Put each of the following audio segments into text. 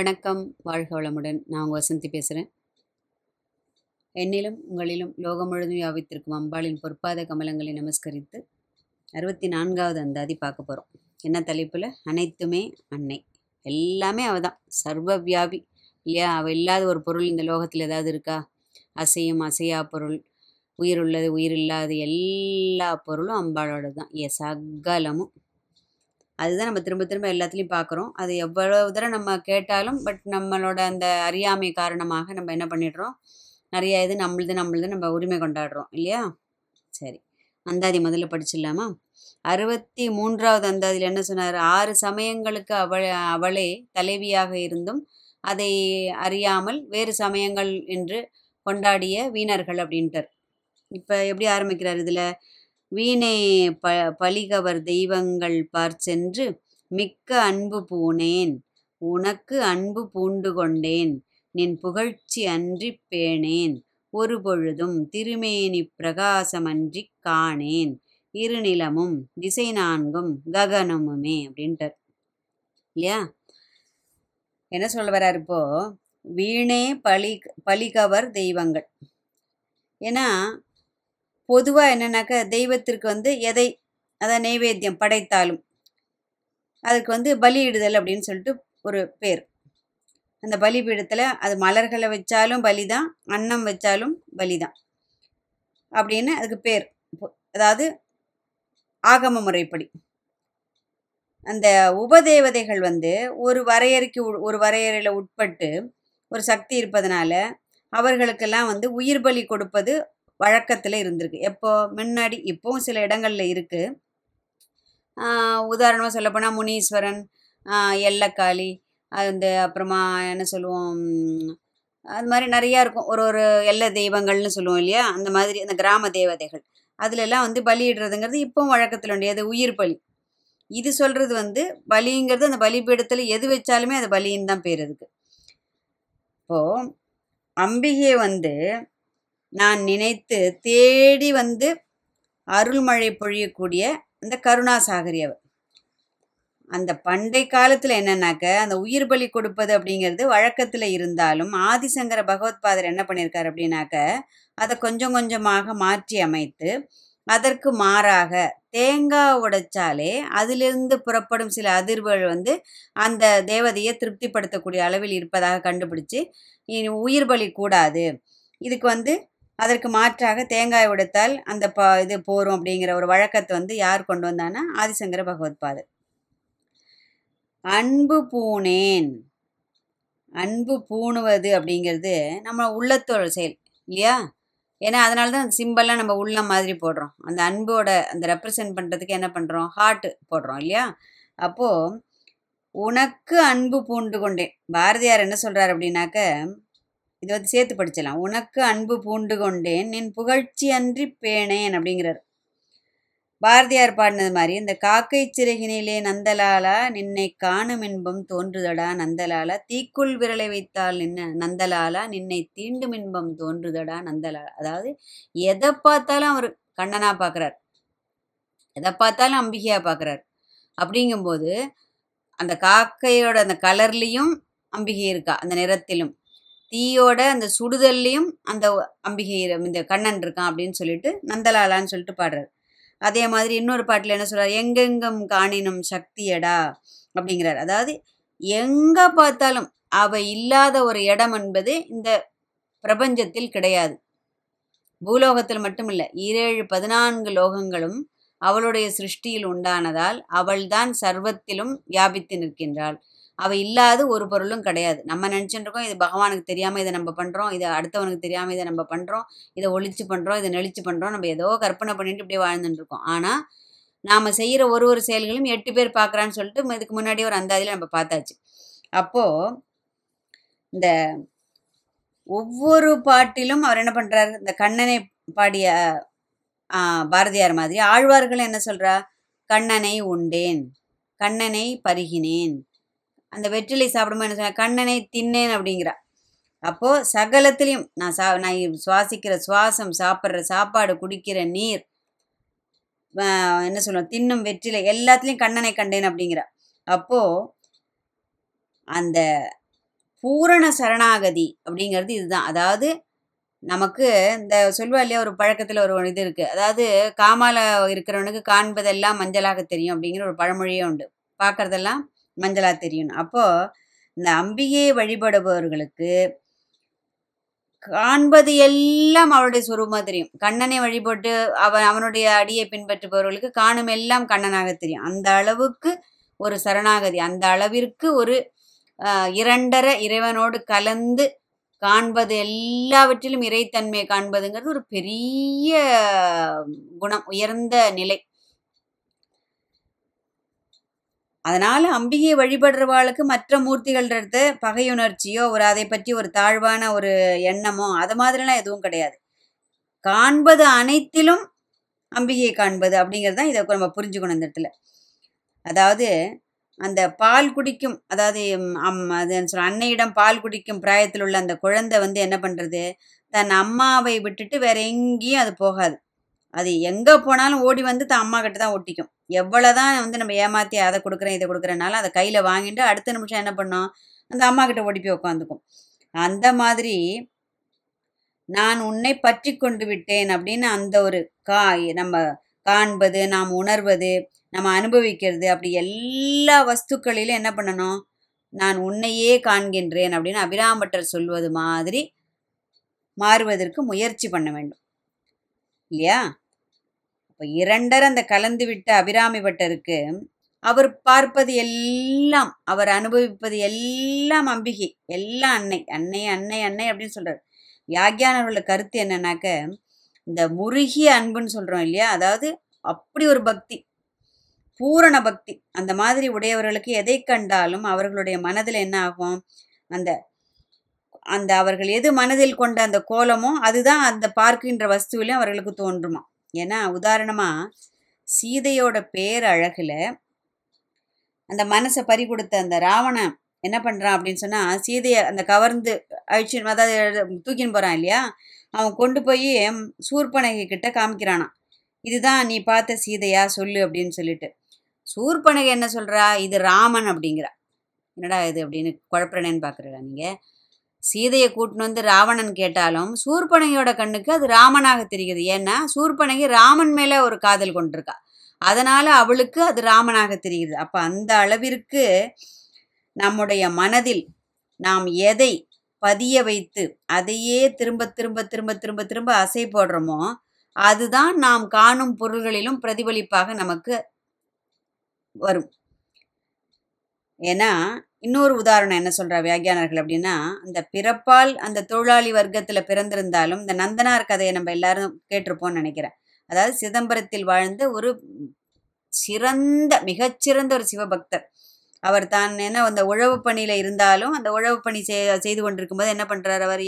வணக்கம். வாழ்க வளமுடன். நான் உங்கள் வசந்தி பேசுகிறேன் என்னிலும் உங்களிலும் லோகம் முழுதும் யாவித்திருக்கும் அம்பாளின் பொற்பாத கமலங்களை நமஸ்கரித்து அறுபத்தி நான்காவது அந்தாதி பார்க்க போகிறோம் என்ன தலைப்பில்? அனைத்துமே அன்னை. எல்லாமே அவள் தான். சர்வ வியாபி. இல்லையா? அவள் இல்லாத ஒரு பொருள் இந்த லோகத்தில் ஏதாவது இருக்கா? அசையும் அசையா பொருள். உயிர் உள்ளது உயிர் இல்லாத எல்லா பொருளும் அம்பாளோட தான். எ சகலமும் அதுதான் நம்ம திரும்ப திரும்ப எல்லாத்துலேயும் பார்க்குறோம் அது எவ்வளவு தடவை நம்ம கேட்டாலும் பட் நம்மளோட அந்த அறியாமை காரணமாக நம்ம என்ன பண்ணிடுறோம்? நிறைய இது நம்மளுது நம்மளுது நம்ம உரிமை கொண்டாடுறோம் இல்லையா? சரி. அந்தாதி முதல்ல படிச்சிடலாமா? அறுபத்தி மூன்றாவது அந்தாதியில் என்ன சொன்னார்? ஆறு சமயங்களுக்கு அவள் அவளே தலைவியாக இருந்தும் அதை அறியாமல் வேறு சமயங்கள் என்று கொண்டாடிய வீணர்கள் அப்படின்ட்டார். இப்போ எப்படி ஆரம்பிக்கிறார் இதில்? வீணே ப பலிகவர் தெய்வங்கள் பார் சென்று மிக்க அன்பு பூணேன் உனக்கு அன்பு பூண்டு கொண்டேன் நின் புகழ்ச்சி அன்றி பேணேன். ஒரு பொழுதும் திருமேனி பிரகாசமன்றி காணேன். இருநிலமும் திசை நான்கும் ககனமுமே அப்படின்ட்டார். இல்லையா? என்ன சொல்ல வர்றார் இப்போ? வீணே பலி பலிகவர் தெய்வங்கள். ஏன்னா பொதுவாக என்னென்னாக்கா தெய்வத்திற்கு வந்து எதை? அதை நைவேத்தியம் படைத்தாலும். அதுக்கு வந்து பலியிடுதல் அப்படின்னு சொல்லிட்டு ஒரு பேர். அந்த பலிபீடத்தில் அது மலர்களை வச்சாலும் பலி தான் அன்னம் வச்சாலும் பலி தான் அப்படின்னு அதுக்கு பேர். அதாவது ஆகம முறைப்படி. அந்த உபதேவதைகள் வந்து ஒரு வரையறைக்கு ஒரு வரையறையில் உட்பட்டு ஒரு சக்தி இருப்பதனால அவர்களுக்கெல்லாம் வந்து உயிர் பலி கொடுப்பது வழக்கத்தில் இருந்திருக்கு. எப்போ? முன்னாடி. இப்போவும் சில இடங்களில் இருக்குது உதாரணமாக சொல்லப்போனால் முனீஸ்வரன் எல்லக்காளி அந்த அப்புறமா என்ன சொல்லுவோம் அது மாதிரி நிறையா இருக்கும். ஒரு ஒரு எல்லை தெய்வங்கள்னு சொல்லுவோம் இல்லையா? அந்த மாதிரி அந்த கிராம தேவதைகள். அதுலெல்லாம் வந்து பலியிடுறதுங்கிறது இப்போவும் வழக்கத்தில் உண்டு. அது உயிர் பலி. இது சொல்கிறது வந்து பலிங்கிறது அந்த பலிபீடத்தில் எது வச்சாலுமே அது பலின்னு தான் பேர் அதுக்கு. இப்போது அம்பிகை வந்து நான் நினைத்து தேடி வந்து அருள்மழை பொழியக்கூடிய அந்த கருணாசாகரி அவர். அந்த பண்டை காலத்தில் என்னன்னாக்க அந்த உயிர் பலி கொடுப்பது அப்படிங்கிறது வழக்கத்தில் இருந்தாலும் ஆதிசங்கர பகவத்பாதர் என்ன பண்ணியிருக்காரு அப்படின்னாக்க அதை கொஞ்சம் கொஞ்சமாக மாற்றி அமைத்து அதற்கு மாறாக தேங்காய் உடைச்சாலே அதிலிருந்து புறப்படும் சில அதிர்வுகள் வந்து அந்த தேவதையை திருப்திப்படுத்தக்கூடிய அளவில் இருப்பதாக கண்டுபிடிச்சு உயிர் பலி கூடாது. இதுக்கு வந்து அதற்கு மாற்றாக தேங்காய் உடைத்தால் அந்த ப இது போரும் அப்படிங்கிற ஒரு வழக்கத்தை வந்து யார் கொண்டு வந்தான்னா ஆதிசங்கர பகவத்பாதர் அன்பு பூனேன் அன்பு பூணுவது அப்படிங்கிறது நம்ம உள்ளத்தோட செயல் இல்லையா? ஏன்னா அதனால தான் அந்த சிம்பிளாக நம்ம உள்ளம் மாதிரி போடுறோம். அந்த அன்போட அந்த ரெப்ரசன்ட் பண்ணுறதுக்கு என்ன பண்ணுறோம் ஹார்ட்டு போடுறோம் இல்லையா? அப்போது உனக்கு அன்பு பூண்டு கொண்டேன். பாரதியார் என்ன சொல்கிறார் அப்படின்னாக்க இது வந்து சேர்த்து படிச்சிடலாம். உனக்கு அன்பு பூண்டு கொண்டேன் நின் புகழ்ச்சி அன்றி பேணேன் அப்படிங்கிறார். பாரதியார் பாடினது மாதிரி இந்த காக்கை சிறகினிலே நந்தலாலா நின்னை காணும் இன்பம் தோன்றுதடா நந்தலாலா தீக்குள் விரலை வைத்தால் நின்ன நந்தலாலா நின்னை தீண்டும் இன்பம் தோன்றுதடா நந்தலாலா. அதாவது எதை பார்த்தாலும் அவர் கண்ணனா பார்க்குறார் எதை பார்த்தாலும் அம்பிகையாக பார்க்குறார் அப்படிங்கும்போது அந்த காக்கையோட அந்த கலர்லேயும் அம்பிகை இருக்கா அந்த நிறத்திலும். தீயோட அந்த சுடுதல்லையும் அந்த அம்பிகை இந்த கண்ணன் இருக்கான் அப்படின்னு சொல்லிட்டு நந்தலாலான்னு சொல்லிட்டு பாடுறாரு. அதே மாதிரி இன்னொரு பாட்டில் என்ன சொல்கிறார் எங்கெங்கும் காணினும் சக்தியடா அப்படிங்கிறார். அதாவது எங்கே பார்த்தாலும் அவள் இல்லாத ஒரு இடம் என்பது இந்த பிரபஞ்சத்தில் கிடையாது. பூலோகத்தில் மட்டுமில்லை ஈரேழு பதினான்கு லோகங்களும் அவளுடைய சிருஷ்டியில் உண்டானதால் அவள்தான் சர்வத்திலும் வியாபித்து நிற்கின்றாள். அவள் இல்லாத ஒரு பொருளும் கிடையாது. நம்ம நினச்சிட்டு இருக்கோம் இது பகவானுக்கு தெரியாமல் இதை நம்ம பண்ணுறோம் இதை அடுத்தவனுக்கு தெரியாமல் இதை நம்ம பண்ணுறோம் இதை ஒழிச்சு பண்ணுறோம் இதை நெளிச்சு பண்ணுறோம் நம்ம ஏதோ கற்பனை பண்ணிட்டு இப்படியே வாழ்ந்துட்டு இருக்கோம் ஆனால் நாம் செய்கிற ஒரு ஒரு செயல்களும் எட்டு பேர் பார்க்குறான்னு சொல்லிட்டு இதுக்கு முன்னாடி ஒரு அந்தாதியில் நம்ம பார்த்தாச்சு. அப்போது இந்த ஒவ்வொரு பாட்டிலும் அவர் என்ன பண்ணுறாரு இந்த கண்ணனை பாடிய பாரதியார் மாதிரி ஆழ்வார்கள் என்ன சொல்கிறா கண்ணனை உண்டேன் கண்ணனை பருகினேன் அந்த வெற்றிலை சாப்பிடும்போது என்ன சொன்ன கண்ணனை தின்னேன் அப்படிங்கிறா. அப்போது சகலத்திலையும் நான் சா நான் சுவாசிக்கிற சுவாசம் சாப்பிட்ற சாப்பாடு குடிக்கிற நீர் என்ன சொல்லுவோம் தின்னும் வெற்றிலை எல்லாத்துலேயும் கண்ணனை கண்டேன் அப்படிங்கிறா. அப்போது அந்த பூரண சரணாகதி அப்படிங்கிறது இதுதான். அதாவது நமக்கு இந்த சொல்வா இல்லையா ஒரு பழக்கத்தில் ஒரு இது இருக்குது அதாவது காமால இருக்கிறவனுக்கு காண்பதெல்லாம் மஞ்சளாக தெரியும் அப்படிங்கிற ஒரு பழமொழியே உண்டு. பார்க்குறதெல்லாம் மஞ்சளாக தெரியும் அப்போது இந்த அம்பிகையை வழிபடுபவர்களுக்கு காண்பது எல்லாம் அவருடைய சுரூபமாக தெரியும். கண்ணனை வழிபட்டு அவன் அவனுடைய அடியை பின்பற்றுபவர்களுக்கு காணும் எல்லாம் கண்ணனாக தெரியும். அந்த அளவுக்கு ஒரு சரணாகதி. அந்த அளவிற்கு ஒரு இரண்டரை இறைவனோடு கலந்து காண்பது எல்லாவற்றிலும் இறைத்தன்மையை காண்பதுங்கிறது ஒரு பெரிய குணம் உயர்ந்த நிலை. அதனால் அம்பிகையை வழிபடுறவாளுக்கு மற்ற மூர்த்திகள்ன்றது பகையுணர்ச்சியோ ஒரு அதை பற்றி ஒரு தாழ்வான ஒரு எண்ணமோ அது மாதிரிலாம் எதுவும் கிடையாது. காண்பது அனைத்திலும் அம்பிகையை காண்பது அப்படிங்கிறது தான் இதை நம்ம புரிஞ்சுக்கணும் இந்த இடத்துல. அதாவது அந்த பால் குடிக்கும் அதாவது அம் அது என்ன அன்னையிடம் பால் குடிக்கும் பிராயத்தில் உள்ள அந்த குழந்தை வந்து என்ன பண்ணுறது தன் அம்மாவை விட்டுட்டு வேற எங்கேயும் அது போகாது. அது எங்கே போனாலும் ஓடி வந்து தான் அம்மா கிட்ட தான் ஒட்டிக்கும். எவ்வளோதான் வந்து நம்ம ஏமாற்றி அதை கொடுக்குறேன் இதை கொடுக்குறனால அதை கையில் வாங்கிட்டு அடுத்த நிமிஷம் என்ன பண்ணோம்? அந்த அம்மா கிட்ட ஓடி போய் உட்காந்துக்கும் அந்த மாதிரி நான் உன்னை பற்றி கொண்டு விட்டேன் அப்படின்னு அந்த ஒரு கா நம்ம காண்பது நாம் உணர்வது நம்ம அனுபவிக்கிறது அப்படி எல்லா வஸ்துக்களிலும் என்ன பண்ணணும்? நான் உன்னையே காண்கின்றேன் அப்படின்னு அபிராமட்டர் சொல்வது மாதிரி மாறுவதற்கு முயற்சி பண்ண வேண்டும். இல்லையா? அப்போ இரண்டர் அந்த கலந்து விட்ட அபிராமி பட்டருக்கு அவர் பார்ப்பது எல்லாம் அவர் அனுபவிப்பது எல்லாம் அம்பிகை எல்லாம் அன்னை அன்னை அன்னை அன்னை அப்படின்னு சொல்கிறார் யாக்யானவர்களோட கருத்து என்னன்னாக்க இந்த முருகிய அன்புன்னு சொல்கிறோம் இல்லையா? அதாவது அப்படி ஒரு பக்தி பூரண பக்தி. அந்த மாதிரி உடையவர்களுக்கு எதை கண்டாலும் அவர்களுடைய மனதில் என்ன ஆகும்? அந்த அந்த அவர்கள் எது மனதில் கொண்ட அந்த கோலமோ அதுதான் அந்த பார்க்கின்ற வஸ்துவிலையும் அவர்களுக்கு தோன்றுமா? ஏன்னா உதாரணமா சீதையோட பேர் அழகில் அந்த மனசை பறி கொடுத்த அந்த ராவணன் என்ன பண்ணுறான் அப்படின்னு சொன்னால் சீதையை அந்த கவர்ந்து அழிச்சு அதாவது தூக்கின்னு போகிறான் இல்லையா? அவன் கொண்டு போய் சூர்பனகை கிட்ட காமிக்கிறானான் இதுதான் நீ பார்த்த சீதையா? சொல்லு அப்படின்னு சொல்லிட்டு. சூர்பனகை என்ன சொல்கிறா இது ராமன் அப்படிங்கிறா. என்னடா இது? அப்படின்னு குழப்பறேன்னு பார்க்குறா நீங்கள் சீதையை கூட்டின்னு வந்து ராவணன் கேட்டாலும் சூர்பனகையோட கண்ணுக்கு அது ராமனாக தெரிகிறது ஏன்னா சூர்பனகி ராமன் மேல ஒரு காதல் கொண்டிருக்கா. அதனால அவளுக்கு அது ராமனாக தெரிகிறது அப்ப அந்த அளவிற்கு நம்முடைய மனதில் நாம் எதை பதிய வைத்து அதையே திரும்ப திரும்ப திரும்ப திரும்ப திரும்ப அசை போடுறோமோ அதுதான் நாம் காணும் பொருள்களிலும் பிரதிபலிப்பாக நமக்கு வரும். ஏன்னா இன்னொரு உதாரணம் என்ன சொல்றா வியாகியானர்கள் அப்படின்னா அந்த பிறப்பால் அந்த தொழிலாளி வர்க்கத்தில் பிறந்திருந்தாலும் இந்த நந்தனார் கதையை நம்ம எல்லாரும் கேட்டிருப்போம்னு நினைக்கிறேன். அதாவது சிதம்பரத்தில் வாழ்ந்த ஒரு சிறந்த மிகச்சிறந்த ஒரு சிவபக்தர். அவர் தான் என்ன அந்த உழவு பணியில் இருந்தாலும் அந்த உழவு பணி செய்- செய்து கொண்டிருக்கும் போது என்ன பண்ணுறாரு அவர்?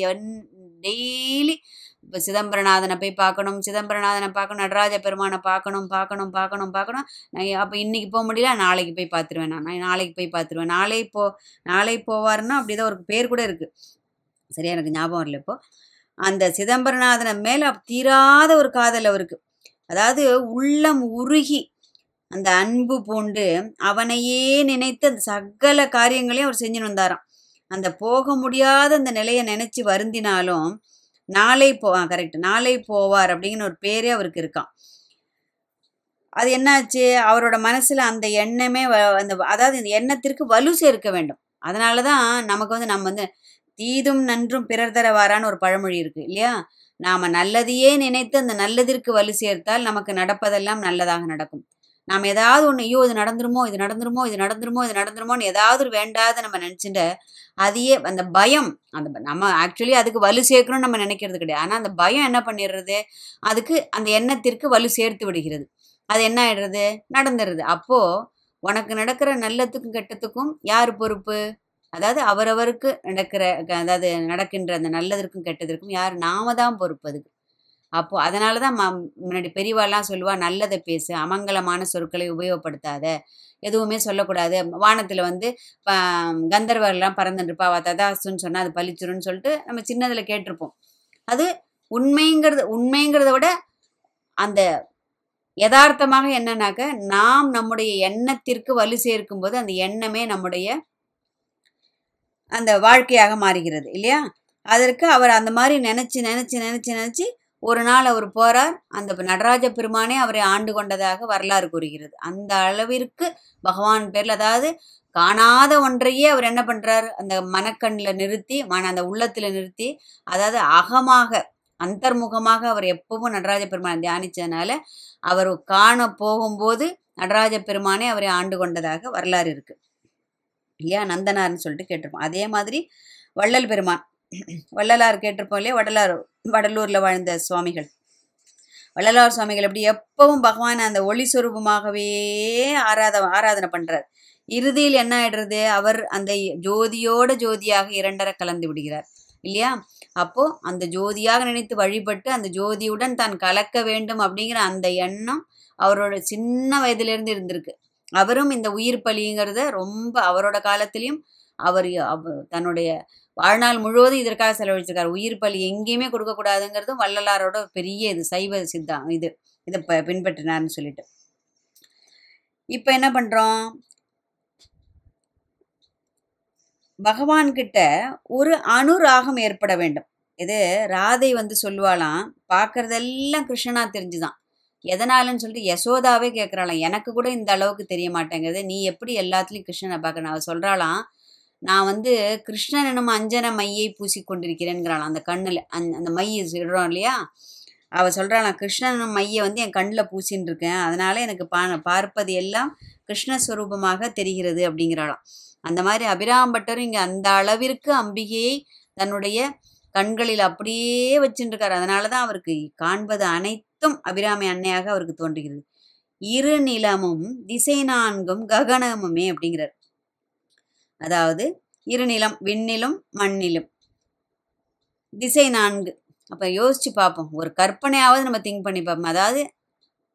டெய்லி இப்போ சிதம்பரநாதனை போய் பார்க்கணும் சிதம்பரநாதனை பார்க்கணும் நடராஜ பெருமானை பார்க்கணும் பார்க்கணும் பார்க்கணும் பார்க்கணும். நான் அப்போ இன்றைக்கி போக முடியல நாளைக்கு போய் பார்த்துருவேன் நான். நான் நாளைக்கு போய் பார்த்துருவேன். நாளை போ நாளை போவாருன்னா அப்படிதான் ஒரு பேர் கூட இருக்குது சரியா? எனக்கு ஞாபகம் வரல இப்போது அந்த சிதம்பரநாதனை மேலே தீராத ஒரு காதல் அவருக்கு. அதாவது உள்ளம் உருகி அந்த அன்பு பூண்டு அவனையே நினைத்து அந்த சகல காரியங்களையும் அவர் செஞ்சுன்னு வந்தாராம். அந்த போக முடியாத அந்த நிலையை நினைச்சு வருந்தினாலும் நாளை போ கரெக்ட் நாளை போவார் அப்படிங்கிற ஒரு பேரே அவருக்கு இருக்கான் அது என்னாச்சு? அவரோட மனசுல அந்த எண்ணமே வ- அந்த அதாவது இந்த எண்ணத்திற்கு வலு சேர்க்க வேண்டும். அதனால தான் நமக்கு வந்து நம்ம வந்து தீதும் நன்றும் பிறர் தர வாரான்னு ஒரு பழமொழி இருக்கு இல்லையா? நாம நல்லதையே நினைத்து அந்த நல்லதிற்கு வலு சேர்த்தால் நமக்கு நடப்பதெல்லாம் நல்லதாக நடக்கும். நாம் ஏதாவது ஒன்று ஐயோ இது நடந்துருமோ இது நடந்துருமோ இது நடந்துருமோ இது நடந்துருமோன்னு ஏதாவது ஒரு வேண்டாத நம்ம நினச்சிட்டு அதையே அந்த பயம் அந்த நம்ம ஆக்சுவலி அதுக்கு வலு சேர்க்கணும்னு நம்ம நினைக்கிறது கிடையாது. ஆனால் அந்த பயம் என்ன பண்ணிடுறது? அதுக்கு அந்த எண்ணத்திற்கு வலு சேர்த்து விடுகிறது. அது என்ன ஆயிடுறது? நடந்துடுது அப்போது உனக்கு நடக்கிற நல்லத்துக்கும் கெட்டத்துக்கும் யார் பொறுப்பு? அதாவது அவரவருக்கு நடக்கிற க- அதாவது நடக்கின்ற அந்த நல்லதற்கும் கெட்டதற்கும் யார்? நாம தான் பொறுப்பு அதுக்கு. அப்போ அதனால தான் ம முன்னாடி பெரியவாள்லாம் சொல்லுவா நல்லதை பேசு அமங்கலமான சொற்களை உபயோகப்படுத்தாத. எதுவுமே சொல்லக்கூடாது. வானத்தில் வந்து ப- கந்தர்வர்லாம் பறந்துட்டுருப்பா அவ ததாசுன்னு சொன்னால் அது பழிச்சிரும்னு சொல்லிட்டு நம்ம சின்னதில் கேட்டிருப்போம். அது உண்மைங்கிறது உண்மைங்கிறத விட அந்த யதார்த்தமாக என்னன்னாக்க நாம் நம்முடைய எண்ணத்திற்கு வலு சேர்க்கும் போது அந்த எண்ணமே நம்முடைய அந்த வாழ்க்கையாக மாறுகிறது இல்லையா? அதற்கு அவர் அந்த மாதிரி நினச்சி நினச்சி நினச்சி நினச்சி ஒரு நாள் அவர் போறார். அந்த நடராஜ பெருமானே அவரை ஆண்டு கொண்டதாக வரலாறு கூறுகிறது. அந்த அளவிற்கு பகவான் பேர்ல அதாவது காணாத ஒன்றையே அவர் என்ன பண்றார்? அந்த மனக்கண்ணில் நிறுத்தி மன அந்த உள்ளத்துல நிறுத்தி அதாவது அகமாக அந்தர்முகமாக அவர் எப்பவும் நடராஜ பெருமானை தியானிச்சதுனால அவர் காண போகும்போது நடராஜ பெருமானே அவரை ஆண்டு கொண்டதாக வரலாறு இருக்கு. இல்லையா? நந்தனார்னு சொல்லிட்டு கேட்டிருப்போம். அதே மாதிரி வள்ளல் பெருமான். வள்ளலார் கேட்டிருப்போம் இல்லையா? வடலார் வடலூர்ல வாழ்ந்த சுவாமிகள். வள்ளலார் சுவாமிகள் அப்படி எப்பவும் பகவான் அந்த ஒளி சொரூபமாகவே ஆராத ஆராதனை பண்றார். இறுதியில் என்ன ஆயிடுறது? அவர் அந்த ஜோதியோட ஜோதியாக இரண்டரை கலந்து விடுகிறார் இல்லையா? அப்போ அந்த ஜோதியாக நினைத்து வழிபட்டு அந்த ஜோதியுடன் தான் கலக்க வேண்டும் அப்படிங்கிற அந்த எண்ணம் அவரோட சின்ன வயதிலிருந்து இருந்திருக்கு. அவரும் இந்த உயிர் பலிங்கிறத ரொம்ப அவரோட காலத்திலையும் அவர் அவ- தன்னுடைய வாழ்நாள் முழுவதும் இதற்காக செலவழிச்சிருக்காரு. உயிர் பலி எங்கேயுமே கொடுக்கக்கூடாதுங்கிறதும் வள்ளலாரோட பெரிய இது சைவ சித்தம் இது. இதை ப பின்பற்றினார்னு சொல்லிட்டு. இப்போ என்ன பண்ணுறோம் பகவான் கிட்ட ஒரு அனுராகம் ஏற்பட வேண்டும். இது ராதை வந்து சொல்லுவாளாம் பார்க்கறதெல்லாம் கிருஷ்ணனா தெரிஞ்சுதான். எதனாலன்னு சொல்லிட்டு யசோதாவே கேட்குறாளாம் எனக்கு கூட இந்த அளவுக்கு தெரிய மாட்டேங்குது. நீ எப்படி எல்லாத்துலேயும் கிருஷ்ணனை பார்க்கணும்? அவள் சொல்கிறாளாம் நான் வந்து கிருஷ்ணன் எனும் அஞ்சன மையை பூசிக்கொண்டிருக்கிறேங்கிறாள் அந்த கண்ணில் அந் அந்த மையை சொல்கிறோம் இல்லையா? அவ சொல்கிறாளாம் கிருஷ்ணன் மையை வந்து என் கண்ணில் பூசின்னு இருக்கேன் அதனால எனக்கு பா பார்ப்பது எல்லாம் கிருஷ்ணஸ்வரூபமாக தெரிகிறது அப்படிங்கிறாளாம். அந்த மாதிரி அபிராம்பட்டரும் இங்கே அந்த அளவிற்கு அம்பிகையை தன்னுடைய கண்களில் அப்படியே வச்சுட்டுருக்காரு அதனால தான் அவருக்கு காண்பது அனைத்தும் அபிராமி அன்னையாக அவருக்கு தோன்றுகிறது. இரு நிலமும் திசை நான்கும் ககனமுமே அப்படிங்கிறார். அதாவது இருநிலம் விண்ணிலும் மண்ணிலும். திசை நான்கு. அப்போ யோசிச்சு பார்ப்போம் ஒரு கற்பனையாவது நம்ம திங்க் பண்ணி பார்ப்போம் அதாவது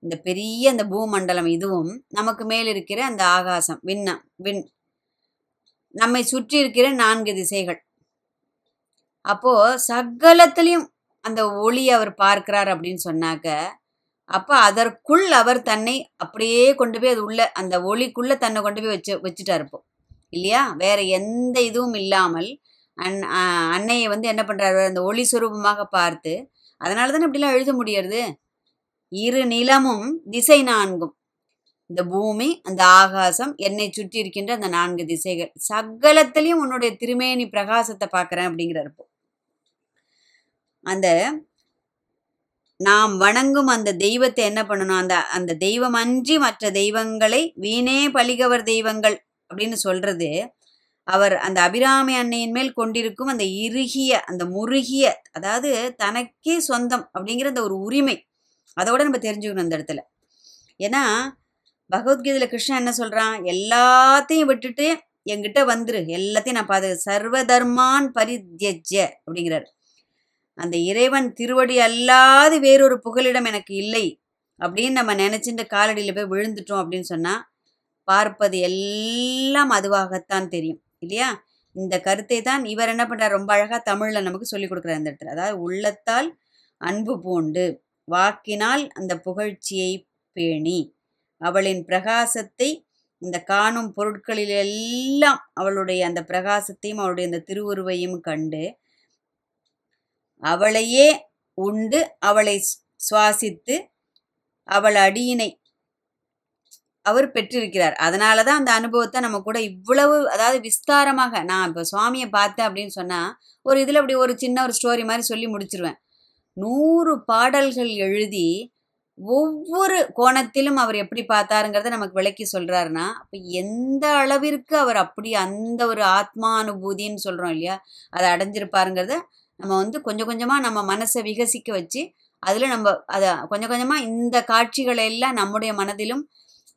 இந்த பெரிய அந்த பூமண்டலம் இதுவும் நமக்கு மேல் இருக்கிற அந்த ஆகாசம் விண்ணம் விண். நம்மை சுற்றி இருக்கிற நான்கு திசைகள். அப்போ சகலத்திலையும் அந்த ஒளி அவர் பார்க்கிறார் அப்படின்னு சொன்னாக்க அப்போ அதற்குள் அவர் தன்னை அப்படியே கொண்டு போய் அது உள்ள அந்த ஒளிக்குள்ள தன்னை கொண்டு போய் வச்சு வச்சுட்டார் இப்போ. இல்லையா? வேற எந்த இதுவும் இல்லாமல் அன் அன்னையை வந்து என்ன பண்றாரு? அந்த ஒளி சுரூபமாக பார்த்து அதனால தானே இப்படிலாம் எழுத முடியறது? இரு நிலமும் திசை நான்கும். இந்த பூமி அந்த ஆகாசம் என்னை சுற்றி இருக்கின்ற அந்த நான்கு திசைகள். சகலத்திலையும் உன்னுடைய திருமேனி பிரகாசத்தை பார்க்குறேன் அப்படிங்கிறப்போ அந்த நாம் வணங்கும் அந்த தெய்வத்தை என்ன பண்ணணும்? அந்த அந்த தெய்வம் அன்றி மற்ற தெய்வங்களை வீணே பழிகவர் தெய்வங்கள். அப்படின்னு சொல்றது அவர் அந்த அபிராமி அன்னையின் மேல் கொண்டிருக்கும் அந்த இறுகிய அந்த முருகிய அதாவது தனக்கே சொந்தம் அப்படிங்கிற அந்த ஒரு உரிமை அதோட நம்ம தெரிஞ்சுக்கணும் அந்த இடத்துல. ஏன்னா பகவத்கீதையில் கிருஷ்ணன் என்ன சொல்றான்? எல்லாத்தையும் விட்டுட்டு என்கிட்ட வந்துரு எல்லாத்தையும் நான் பாது சர்வ தர்மான் பரித்யஜ்ய அப்படிங்கிறார். அந்த இறைவன் திருவடி அல்லாது வேறொரு புகலிடம் எனக்கு இல்லை அப்படின்னு நம்ம நினைச்சுட்டு காலடியில் போய் விழுந்துட்டோம் அப்படின்னு சொன்னா பார்ப்பது எல்லாம் அதுவாகத்தான் தெரியும் இல்லையா? இந்த கருத்தை தான் இவர் என்ன பண்ணுறார் ரொம்ப அழகாக தமிழில் நமக்கு சொல்லிக் கொடுக்குறார் இந்த இடத்துல. அதாவது உள்ளத்தால் அன்பு பூண்டு வாக்கினால் அந்த புகழ்ச்சியை பேணி அவளின் பிரகாசத்தை இந்த காணும் பொருட்களில் எல்லாம் அவளுடைய அந்த பிரகாசத்தையும் அவளுடைய அந்த திருவுருவையும் கண்டு அவளையே உண்டு அவளை சுவாசித்து அவள் அடியினை அவர் பெற்றிருக்கிறார். அதனால தான் அந்த அனுபவத்தை நம்ம கூட இவ்வளவு அதாவது விஸ்தாரமாக நான் இப்போ சுவாமியை பார்த்தேன் அப்படின்னு சொன்னால் ஒரு இதில் அப்படி ஒரு சின்ன ஒரு ஸ்டோரி மாதிரி சொல்லி முடிச்சிருவேன். நூறு பாடல்கள் எழுதி ஒவ்வொரு கோணத்திலும் அவர் எப்படி பார்த்தாருங்கிறத நமக்கு விளக்கி சொல்கிறாருன்னா அப்போ எந்த அளவிற்கு அவர் அப்படி அந்த ஒரு ஆத்மானுபூதின்னு சொல்கிறோம் இல்லையா அதை அடைஞ்சிருப்பாருங்கிறத நம்ம வந்து கொஞ்சம் கொஞ்சமாக நம்ம மனசை விகசிக்க வச்சு அதில் நம்ம அதை கொஞ்சம் கொஞ்சமாக இந்த காட்சிகளை எல்லாம் நம்முடைய மனதிலும்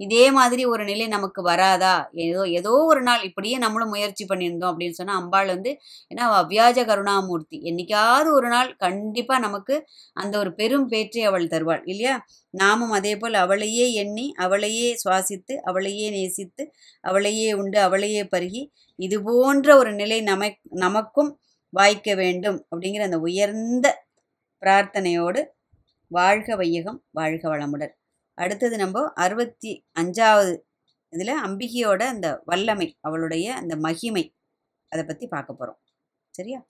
இதே மாதிரி ஒரு நிலை நமக்கு வராதா? ஏதோ ஏதோ ஒரு நாள் இப்படியே நம்மளும் முயற்சி பண்ணியிருந்தோம் அப்படின்னு சொன்னால் அம்பாள் வந்து ஏன்னா அவ்வியாஜ கருணாமூர்த்தி. என்னைக்காவது ஒரு நாள் கண்டிப்பாக நமக்கு அந்த ஒரு பெரும் பேற்றை அவள் தருவாள் இல்லையா? நாமும் அதே போல் அவளையே எண்ணி அவளையே சுவாசித்து அவளையே நேசித்து அவளையே உண்டு அவளையே பருகி இது போன்ற ஒரு நிலை நமக் நமக்கும் வாய்க்க வேண்டும் அப்படிங்கிற அந்த உயர்ந்த பிரார்த்தனையோடு வாழ்க வையகம் வாழ்க வளமுடன். அடுத்தது நம்ம அறுபத்தி அஞ்சாவது இதில் அம்பிகையோட அந்த வல்லமை அவளுடைய அந்த மகிமை அதை பற்றி பார்க்க போகிறோம் சரியா?